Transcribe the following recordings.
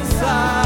inside.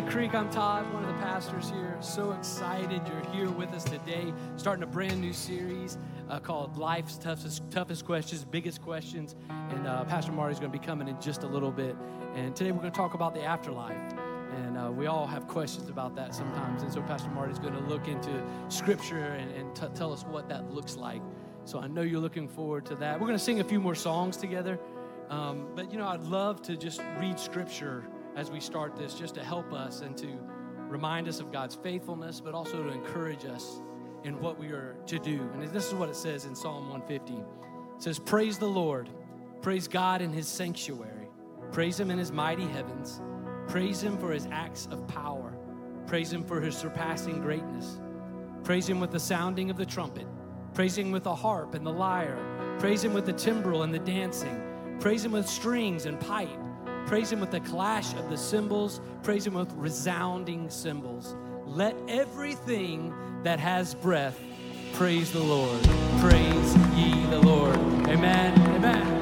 The Creek. I'm Todd, one of the pastors here. So excited you're here with us today, starting a brand new series uh, called Life's Toughest, Toughest Questions, Biggest Questions. And uh, Pastor Marty's going to be coming in just a little bit. And today we're going to talk about the afterlife. And uh, we all have questions about that sometimes. And so Pastor Marty's going to look into Scripture and, and t- tell us what that looks like. So I know you're looking forward to that. We're going to sing a few more songs together. Um, but, you know, I'd love to just read Scripture as we start this just to help us and to remind us of God's faithfulness, but also to encourage us in what we are to do. And this is what it says in Psalm 150 it says, Praise the Lord, praise God in his sanctuary, praise him in his mighty heavens, praise him for his acts of power, praise him for his surpassing greatness, praise him with the sounding of the trumpet, praise him with the harp and the lyre, praise him with the timbrel and the dancing, praise him with strings and pipe Praise Him with the clash of the cymbals. Praise Him with resounding cymbals. Let everything that has breath praise the Lord. Praise ye the Lord. Amen. Amen.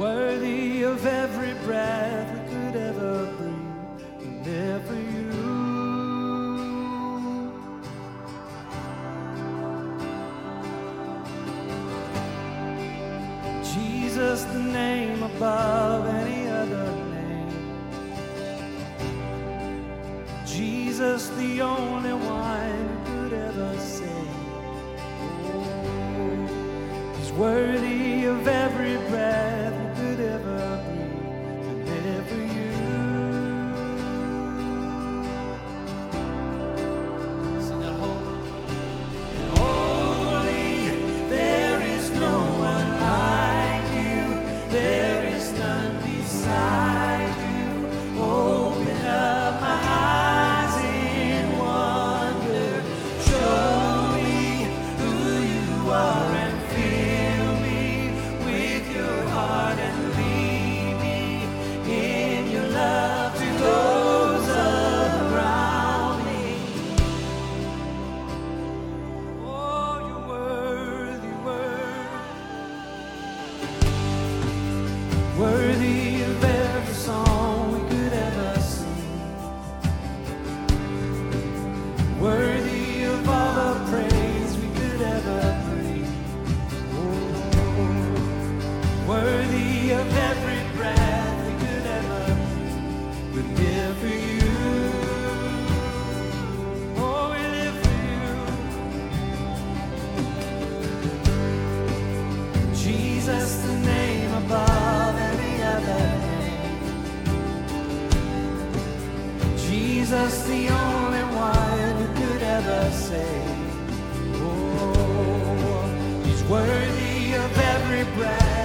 Worthy of every breath we could ever every breath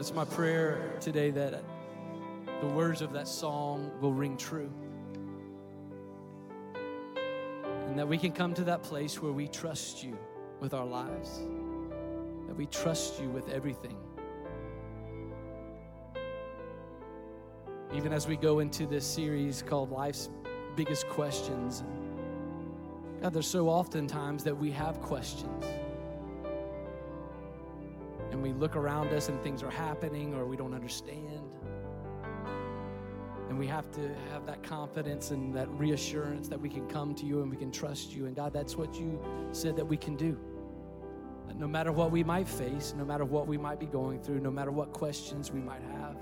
God, it's my prayer today that the words of that song will ring true. And that we can come to that place where we trust you with our lives, that we trust you with everything. Even as we go into this series called Life's Biggest Questions, God, there's so often times that we have questions. And we look around us and things are happening or we don't understand. And we have to have that confidence and that reassurance that we can come to you and we can trust you. And God, that's what you said that we can do. That no matter what we might face, no matter what we might be going through, no matter what questions we might have,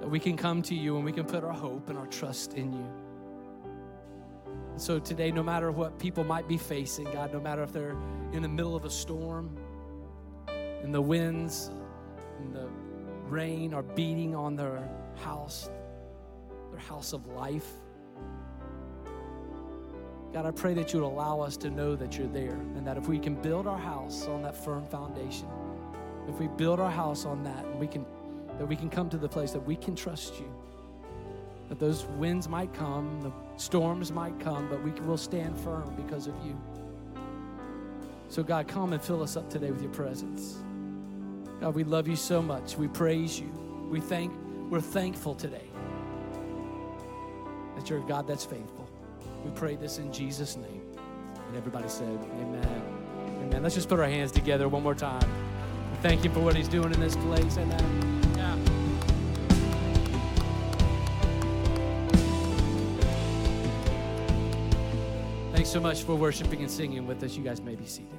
that we can come to you and we can put our hope and our trust in you. So today, no matter what people might be facing, God, no matter if they're in the middle of a storm, and the winds and the rain are beating on their house, their house of life. God, I pray that you would allow us to know that you're there and that if we can build our house on that firm foundation, if we build our house on that, we can that we can come to the place that we can trust you. That those winds might come, the storms might come, but we will stand firm because of you. So, God, come and fill us up today with your presence. God, we love you so much. We praise you. We thank, we're thankful today that you're a God that's faithful. We pray this in Jesus' name. And everybody said, Amen. Amen. Let's just put our hands together one more time. Thank you for what he's doing in this place. Amen. Yeah. Thanks so much for worshiping and singing with us. You guys may be seated.